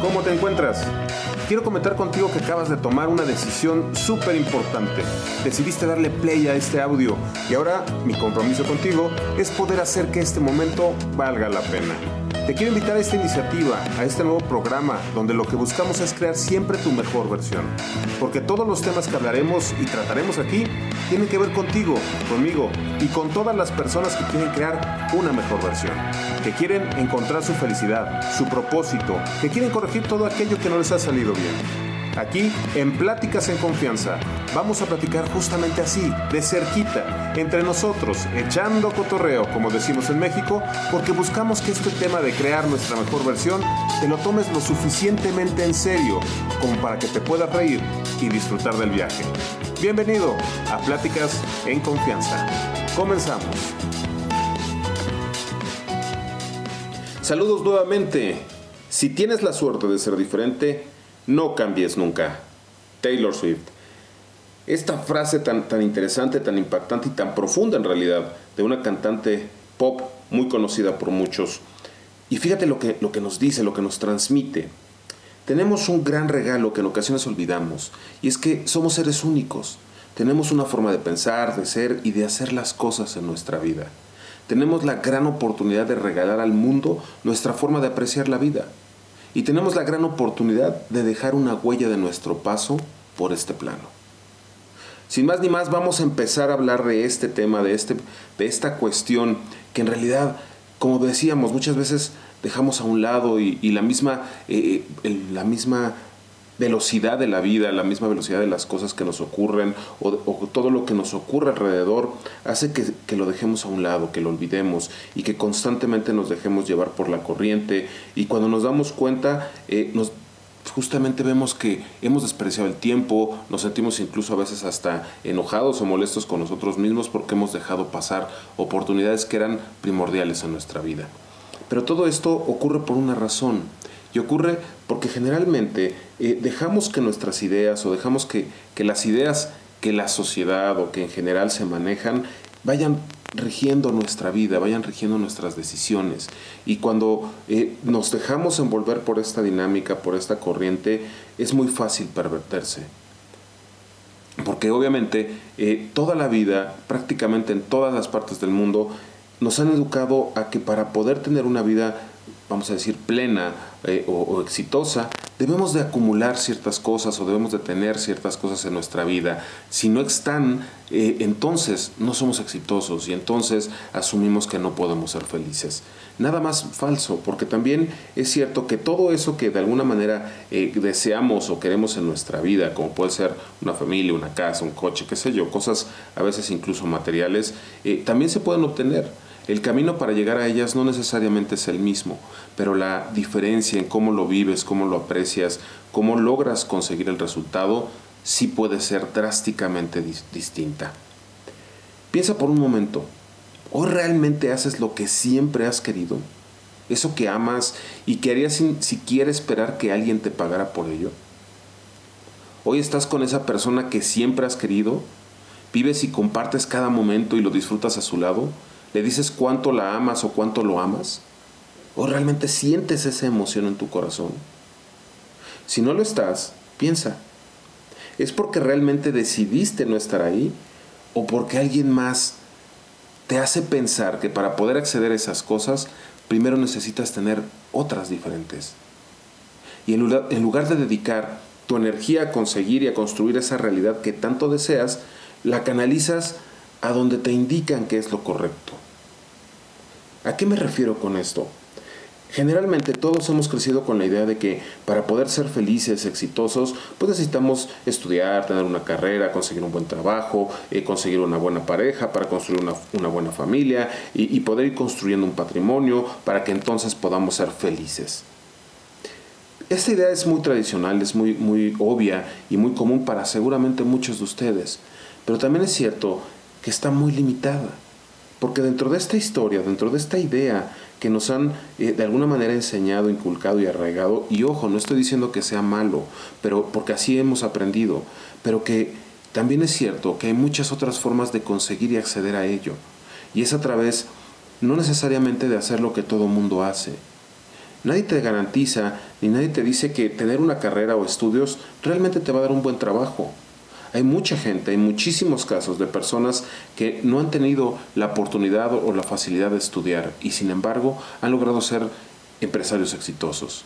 ¿Cómo te encuentras? Quiero comentar contigo que acabas de tomar una decisión súper importante. Decidiste darle play a este audio y ahora mi compromiso contigo es poder hacer que este momento valga la pena. Te quiero invitar a esta iniciativa, a este nuevo programa, donde lo que buscamos es crear siempre tu mejor versión. Porque todos los temas que hablaremos y trataremos aquí tienen que ver contigo, conmigo y con todas las personas que quieren crear una mejor versión. Que quieren encontrar su felicidad, su propósito, que quieren corregir todo aquello que no les ha salido bien. Aquí, en Pláticas en Confianza, vamos a platicar justamente así, de cerquita, entre nosotros, echando cotorreo, como decimos en México, porque buscamos que este tema de crear nuestra mejor versión te lo tomes lo suficientemente en serio como para que te puedas reír y disfrutar del viaje. Bienvenido a Pláticas en Confianza. Comenzamos. Saludos nuevamente. Si tienes la suerte de ser diferente, no cambies nunca. Taylor Swift. Esta frase tan, tan interesante, tan impactante y tan profunda en realidad de una cantante pop muy conocida por muchos. Y fíjate lo que, lo que nos dice, lo que nos transmite. Tenemos un gran regalo que en ocasiones olvidamos, y es que somos seres únicos. Tenemos una forma de pensar, de ser y de hacer las cosas en nuestra vida. Tenemos la gran oportunidad de regalar al mundo nuestra forma de apreciar la vida y tenemos la gran oportunidad de dejar una huella de nuestro paso por este plano. Sin más ni más, vamos a empezar a hablar de este tema, de, este, de esta cuestión que en realidad, como decíamos, muchas veces dejamos a un lado y, la misma, eh, la misma velocidad de la vida, la misma velocidad de las cosas que nos ocurren o, todo lo que nos ocurre alrededor hace que, lo dejemos a un lado, que lo olvidemos y que constantemente nos dejemos llevar por la corriente y cuando nos damos cuenta eh, nos justamente vemos que hemos despreciado el tiempo, nos sentimos incluso a veces hasta enojados o molestos con nosotros mismos porque hemos dejado pasar oportunidades que eran primordiales en nuestra vida. Pero todo esto ocurre por una razón y ocurre porque generalmente eh, dejamos que nuestras ideas o dejamos que, las ideas que la sociedad o que en general se manejan vayan rigiendo nuestra vida, vayan rigiendo nuestras decisiones. Y cuando eh, nos dejamos envolver por esta dinámica, por esta corriente, es muy fácil pervertirse. Porque obviamente eh, toda la vida, prácticamente en todas las partes del mundo, nos han educado a que para poder tener una vida vamos a decir, plena eh, o, exitosa, debemos de acumular ciertas cosas o debemos de tener ciertas cosas en nuestra vida. Si no están, eh, entonces no somos exitosos y entonces asumimos que no podemos ser felices. Nada más falso, porque también es cierto que todo eso que de alguna manera eh, deseamos o queremos en nuestra vida, como puede ser una familia, una casa, un coche, qué sé yo, cosas a veces incluso materiales, también se pueden obtener. El camino para llegar a ellas no necesariamente es el mismo, pero la diferencia en cómo lo vives, cómo lo aprecias, cómo logras conseguir el resultado, sí puede ser drásticamente distinta. Piensa por un momento, ¿hoy realmente haces lo que siempre has querido? ¿Eso que amas y que harías sin siquiera esperar que alguien te pagara por ello? ¿Hoy estás con esa persona que siempre has querido? ¿Vives y compartes cada momento y lo disfrutas a su lado? ¿Le dices cuánto la amas o cuánto lo amas? ¿O realmente sientes esa emoción en tu corazón? Si no lo estás, piensa. ¿Es porque realmente decidiste no estar ahí? ¿O porque alguien más te hace pensar que para poder acceder a esas cosas, primero necesitas tener otras diferentes? Y en lugar, en lugar de dedicar tu energía a conseguir y a construir esa realidad que tanto deseas, la canalizas a donde te indican que es lo correcto. ¿A qué me refiero con esto? Generalmente todos hemos crecido con la idea de que para poder ser felices, exitosos, pues necesitamos estudiar, tener una carrera, conseguir un buen trabajo, eh, conseguir una buena pareja, para construir una, buena familia y, y, poder ir construyendo un patrimonio para que entonces podamos ser felices. Esta idea es muy tradicional, es muy, muy obvia y muy común para seguramente muchos de ustedes, pero también es cierto que está muy limitada. Porque dentro de esta historia, dentro de esta idea que nos han eh, de alguna manera enseñado, inculcado y arraigado, y ojo, no estoy diciendo que sea malo, pero porque así hemos aprendido, pero que también es cierto que hay muchas otras formas de conseguir y acceder a ello. Y es a través no necesariamente de hacer lo que todo mundo hace. nadie te garantiza ni nadie te dice que tener una carrera o estudios realmente te va a dar un buen trabajo. Hay mucha gente, hay muchísimos casos de personas que no han tenido la oportunidad o la facilidad de estudiar y sin embargo han logrado ser empresarios exitosos.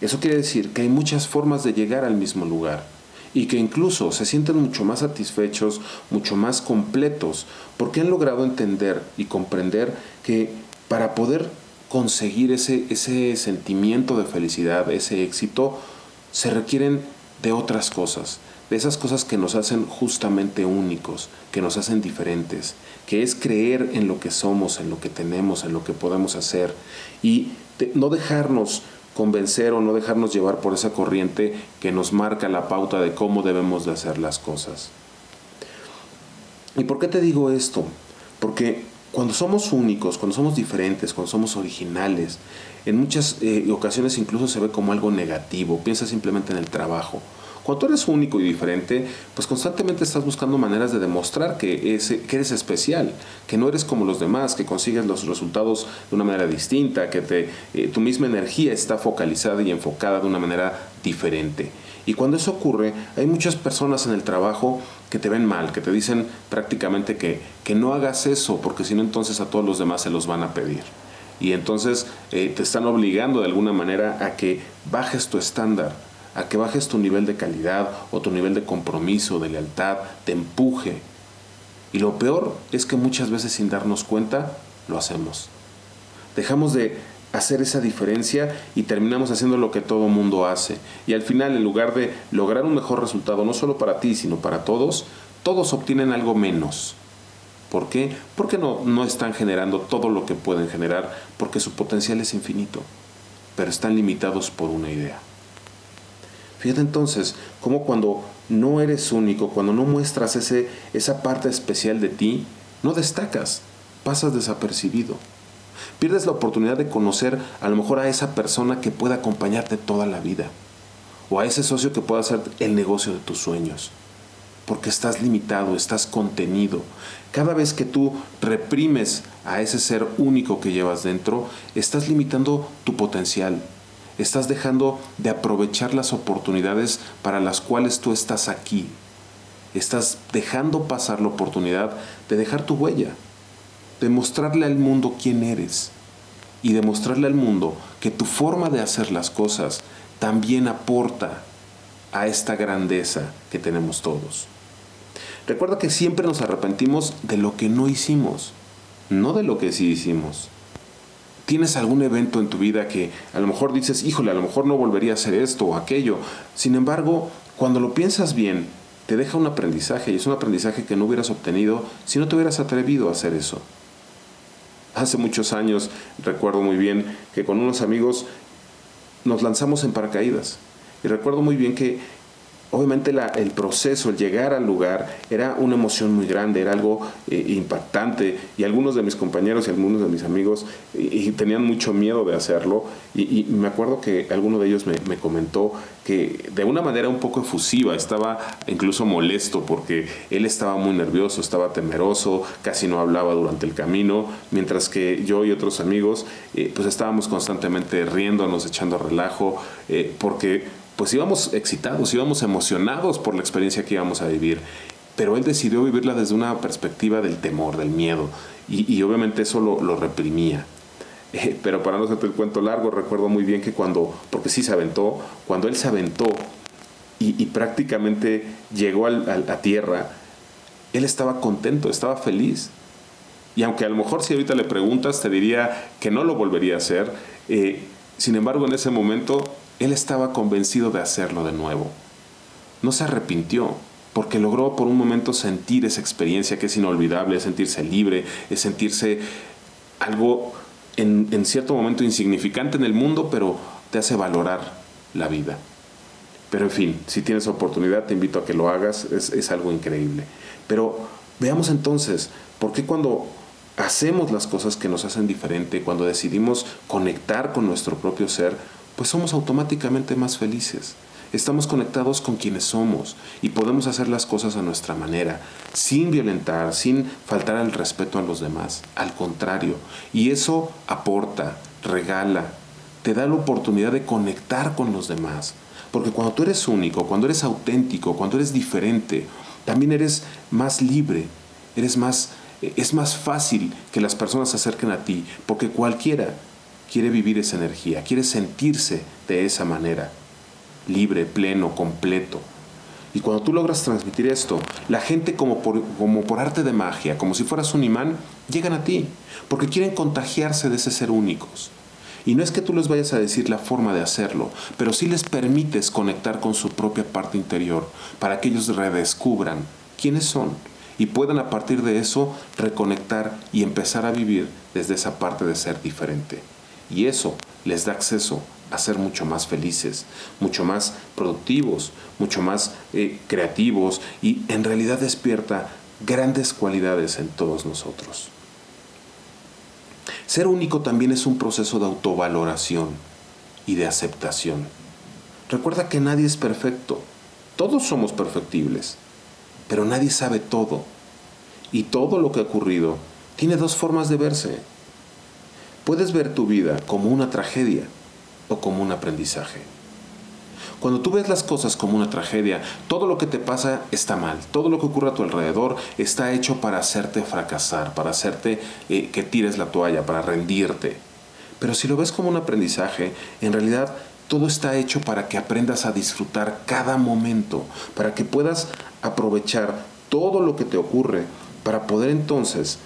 Eso quiere decir que hay muchas formas de llegar al mismo lugar y que incluso se sienten mucho más satisfechos, mucho más completos, porque han logrado entender y comprender que para poder conseguir ese, ese sentimiento de felicidad, ese éxito, se requieren de otras cosas, de esas cosas que nos hacen justamente únicos, que nos hacen diferentes, que es creer en lo que somos, en lo que tenemos, en lo que podemos hacer y no dejarnos convencer o no dejarnos llevar por esa corriente que nos marca la pauta de cómo debemos de hacer las cosas. ¿Y por qué te digo esto? Porque cuando somos únicos, cuando somos diferentes, cuando somos originales, en muchas eh, ocasiones incluso se ve como algo negativo. Piensa simplemente en el trabajo. Cuando tú eres único y diferente, pues constantemente estás buscando maneras de demostrar que, eres especial, que no eres como los demás, que consigues los resultados de una manera distinta, que eh, tu misma energía está focalizada y enfocada de una manera diferente. Y cuando eso ocurre, hay muchas personas en el trabajo que te ven mal, que te dicen prácticamente que, que no hagas eso, porque si no entonces a todos los demás se los van a pedir. Y entonces eh, te están obligando de alguna manera a que bajes tu estándar a que bajes tu nivel de calidad o tu nivel de compromiso, de lealtad, te empuje. Y lo peor es que muchas veces sin darnos cuenta lo hacemos. Dejamos de hacer esa diferencia y terminamos haciendo lo que todo mundo hace. Y al final, en lugar de lograr un mejor resultado, no solo para ti, sino para todos, todos obtienen algo menos. ¿Por qué? Porque no, no están generando todo lo que pueden generar, porque su potencial es infinito, pero están limitados por una idea. Fíjate entonces cómo cuando no eres único, cuando no muestras ese, esa parte especial de ti, no destacas, pasas desapercibido. Pierdes la oportunidad de conocer a lo mejor a esa persona que pueda acompañarte toda la vida, o a ese socio que pueda hacer el negocio de tus sueños, porque estás limitado, estás contenido. Cada vez que tú reprimes a ese ser único que llevas dentro, estás limitando tu potencial, estás dejando de aprovechar las oportunidades para las cuales tú estás aquí. Estás dejando pasar la oportunidad de dejar tu huella, de mostrarle al mundo quién eres y de mostrarle al mundo que tu forma de hacer las cosas también aporta a esta grandeza que tenemos todos. Recuerda que siempre nos arrepentimos de lo que no hicimos, no de lo que sí hicimos tienes algún evento en tu vida que a lo mejor dices, híjole, a lo mejor no volvería a hacer esto o aquello. Sin embargo, cuando lo piensas bien, te deja un aprendizaje y es un aprendizaje que no hubieras obtenido si no te hubieras atrevido a hacer eso. Hace muchos años, recuerdo muy bien que con unos amigos nos lanzamos en paracaídas. Y recuerdo muy bien que obviamente el proceso, el llegar al lugar, era una emoción muy grande, era algo eh, impactante y algunos de mis compañeros y algunos de mis amigos tenían mucho miedo de hacerlo y, me acuerdo que alguno de ellos me, me, comentó que de una manera un poco efusiva, estaba incluso molesto porque él estaba muy nervioso, estaba temeroso, casi no hablaba durante el camino, mientras que yo y otros amigos eh, pues estábamos constantemente riéndonos, echando relajo, eh, porque pues íbamos excitados, íbamos emocionados por la experiencia que íbamos a vivir. Pero él decidió vivirla desde una perspectiva del temor, del miedo, y, obviamente eso lo, reprimía. Eh, pero para no hacerte el cuento largo, recuerdo muy bien que cuando, porque sí se aventó, cuando él se aventó y, prácticamente llegó a a tierra, él estaba contento, estaba feliz. Y aunque a lo mejor si ahorita le preguntas, te diría que no lo volvería a hacer, eh, sin embargo en ese momento él estaba convencido de hacerlo de nuevo. No se arrepintió, porque logró por un momento sentir esa experiencia que es inolvidable, es sentirse libre, es sentirse algo en, cierto momento insignificante en el mundo, pero te hace valorar la vida. Pero en fin, si tienes oportunidad te invito a que lo hagas, es, es algo increíble. Pero veamos entonces, ¿por qué cuando hacemos las cosas que nos hacen diferente, cuando decidimos conectar con nuestro propio ser, pues somos automáticamente más felices. Estamos conectados con quienes somos y podemos hacer las cosas a nuestra manera, sin violentar, sin faltar al respeto a los demás. Al contrario, y eso aporta, regala, te da la oportunidad de conectar con los demás. Porque cuando tú eres único, cuando eres auténtico, cuando eres diferente, también eres más libre, eres más, es más fácil que las personas se acerquen a ti, porque cualquiera quiere vivir esa energía, quiere sentirse de esa manera, libre, pleno, completo. Y cuando tú logras transmitir esto, la gente como por, arte de magia, como si fueras un imán, llegan a ti, porque quieren contagiarse de ese ser únicos. Y no es que tú les vayas a decir la forma de hacerlo, pero sí les permites conectar con su propia parte interior para que ellos redescubran quiénes son y puedan a partir de eso reconectar y empezar a vivir desde esa parte de ser diferente. Y eso les da acceso a ser mucho más felices, mucho más productivos, mucho más eh, creativos y en realidad despierta grandes cualidades en todos nosotros. Ser único también es un proceso de autovaloración y de aceptación. Recuerda que nadie es perfecto, todos somos perfectibles, pero nadie sabe todo. Y todo lo que ha ocurrido tiene dos formas de verse. Puedes ver tu vida como una tragedia o como un aprendizaje. Cuando tú ves las cosas como una tragedia, todo lo que te pasa está mal, todo lo que ocurre a tu alrededor está hecho para hacerte fracasar, para hacerte eh, que tires la toalla, para rendirte. Pero si lo ves como un aprendizaje, en realidad todo está hecho para que aprendas a disfrutar cada momento, para que puedas aprovechar todo lo que te ocurre, para poder entonces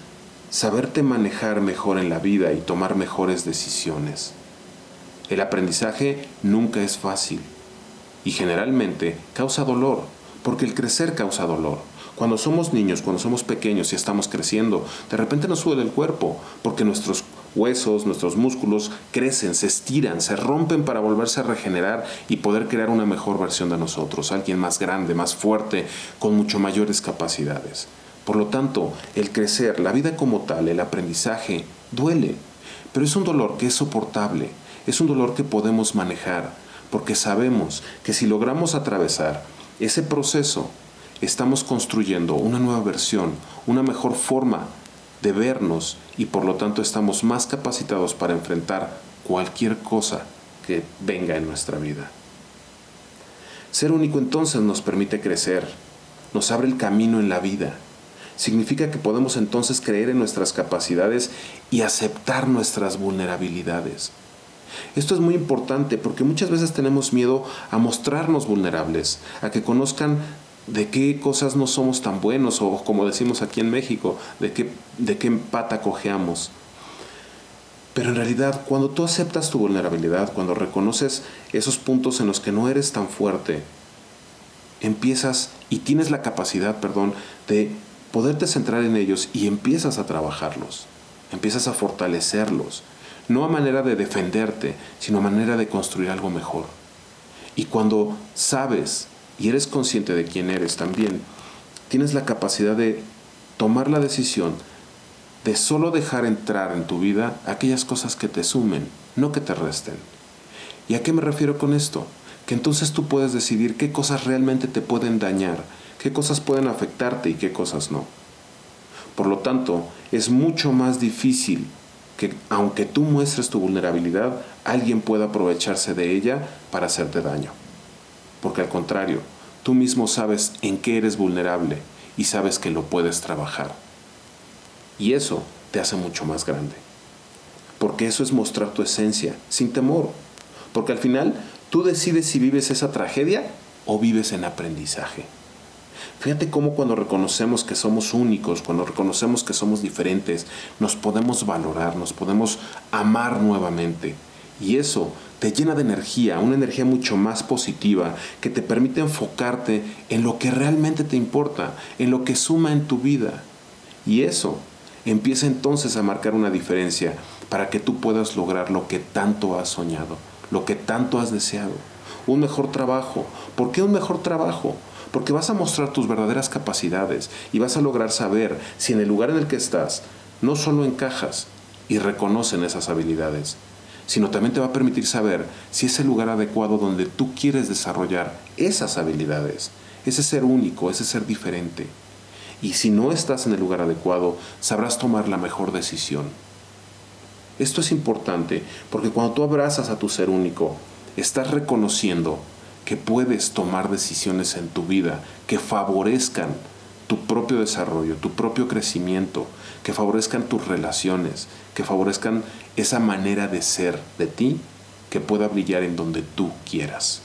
saberte manejar mejor en la vida y tomar mejores decisiones. El aprendizaje nunca es fácil y generalmente causa dolor, porque el crecer causa dolor. Cuando somos niños, cuando somos pequeños y estamos creciendo, de repente nos suele el cuerpo, porque nuestros huesos, nuestros músculos crecen, se estiran, se rompen para volverse a regenerar y poder crear una mejor versión de nosotros, alguien más grande, más fuerte, con mucho mayores capacidades. Por lo tanto, el crecer, la vida como tal, el aprendizaje, duele, pero es un dolor que es soportable, es un dolor que podemos manejar, porque sabemos que si logramos atravesar ese proceso, estamos construyendo una nueva versión, una mejor forma de vernos y por lo tanto estamos más capacitados para enfrentar cualquier cosa que venga en nuestra vida. Ser único entonces nos permite crecer, nos abre el camino en la vida. Significa que podemos entonces creer en nuestras capacidades y aceptar nuestras vulnerabilidades. Esto es muy importante porque muchas veces tenemos miedo a mostrarnos vulnerables, a que conozcan de qué cosas no somos tan buenos o como decimos aquí en México, de qué, de qué pata cojeamos. Pero en realidad, cuando tú aceptas tu vulnerabilidad, cuando reconoces esos puntos en los que no eres tan fuerte, empiezas y tienes la capacidad, perdón, de poderte centrar en ellos y empiezas a trabajarlos, empiezas a fortalecerlos, no a manera de defenderte, sino a manera de construir algo mejor. Y cuando sabes y eres consciente de quién eres también, tienes la capacidad de tomar la decisión de solo dejar entrar en tu vida aquellas cosas que te sumen, no que te resten. ¿Y a qué me refiero con esto? Que entonces tú puedes decidir qué cosas realmente te pueden dañar, qué cosas pueden afectarte y qué cosas no. Por lo tanto, es mucho más difícil que aunque tú muestres tu vulnerabilidad, alguien pueda aprovecharse de ella para hacerte daño. Porque al contrario, tú mismo sabes en qué eres vulnerable y sabes que lo puedes trabajar. Y eso te hace mucho más grande. Porque eso es mostrar tu esencia, sin temor. Porque al final tú decides si vives esa tragedia o vives en aprendizaje. Fíjate cómo cuando reconocemos que somos únicos, cuando reconocemos que somos diferentes, nos podemos valorar, nos podemos amar nuevamente. Y eso te llena de energía, una energía mucho más positiva que te permite enfocarte en lo que realmente te importa, en lo que suma en tu vida. Y eso empieza entonces a marcar una diferencia para que tú puedas lograr lo que tanto has soñado, lo que tanto has deseado. Un mejor trabajo. ¿Por qué un mejor trabajo? porque vas a mostrar tus verdaderas capacidades y vas a lograr saber si en el lugar en el que estás no solo encajas y reconocen esas habilidades, sino también te va a permitir saber si es el lugar adecuado donde tú quieres desarrollar esas habilidades, ese ser único, ese ser diferente. Y si no estás en el lugar adecuado, sabrás tomar la mejor decisión. Esto es importante porque cuando tú abrazas a tu ser único, estás reconociendo que puedes tomar decisiones en tu vida que favorezcan tu propio desarrollo, tu propio crecimiento, que favorezcan tus relaciones, que favorezcan esa manera de ser de ti que pueda brillar en donde tú quieras.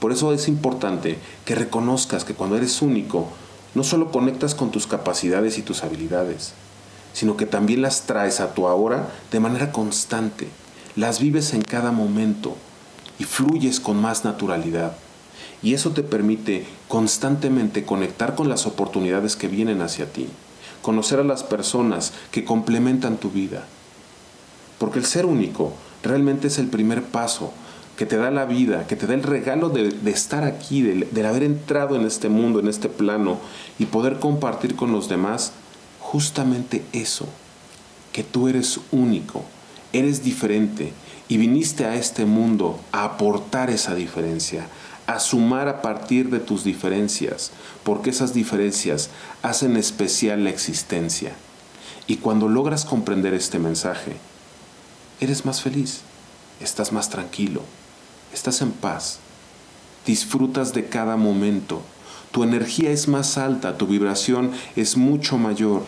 Por eso es importante que reconozcas que cuando eres único, no solo conectas con tus capacidades y tus habilidades, sino que también las traes a tu ahora de manera constante, las vives en cada momento y fluyes con más naturalidad. Y eso te permite constantemente conectar con las oportunidades que vienen hacia ti, conocer a las personas que complementan tu vida. Porque el ser único realmente es el primer paso que te da la vida, que te da el regalo de, estar aquí, de, haber entrado en este mundo, en este plano y poder compartir con los demás justamente eso, que tú eres único, eres diferente y viniste a este mundo a aportar esa diferencia, a sumar a partir de tus diferencias, porque esas diferencias hacen especial la existencia. Y cuando logras comprender este mensaje, eres más feliz, estás más tranquilo, estás en paz, disfrutas de cada momento, tu energía es más alta, tu vibración es mucho mayor,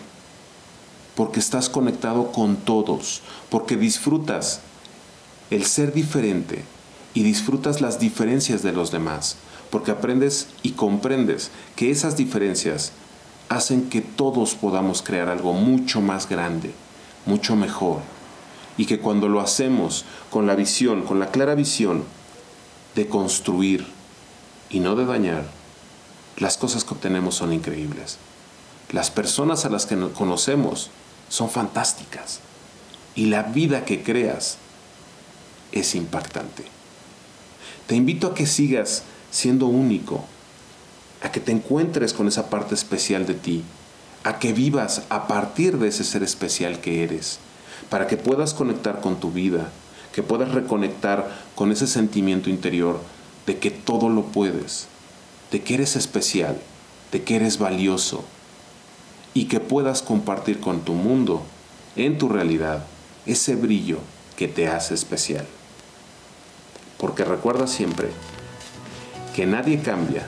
porque estás conectado con todos, porque disfrutas el ser diferente y disfrutas las diferencias de los demás, porque aprendes y comprendes que esas diferencias hacen que todos podamos crear algo mucho más grande, mucho mejor, y que cuando lo hacemos con la visión, con la clara visión de construir y no de dañar, las cosas que obtenemos son increíbles. Las personas a las que conocemos son fantásticas y la vida que creas es impactante. Te invito a que sigas siendo único, a que te encuentres con esa parte especial de ti, a que vivas a partir de ese ser especial que eres, para que puedas conectar con tu vida, que puedas reconectar con ese sentimiento interior de que todo lo puedes, de que eres especial, de que eres valioso, y que puedas compartir con tu mundo, en tu realidad, ese brillo que te hace especial. Porque recuerda siempre que nadie cambia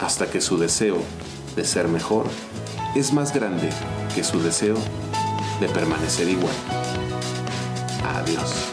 hasta que su deseo de ser mejor es más grande que su deseo de permanecer igual. Adiós.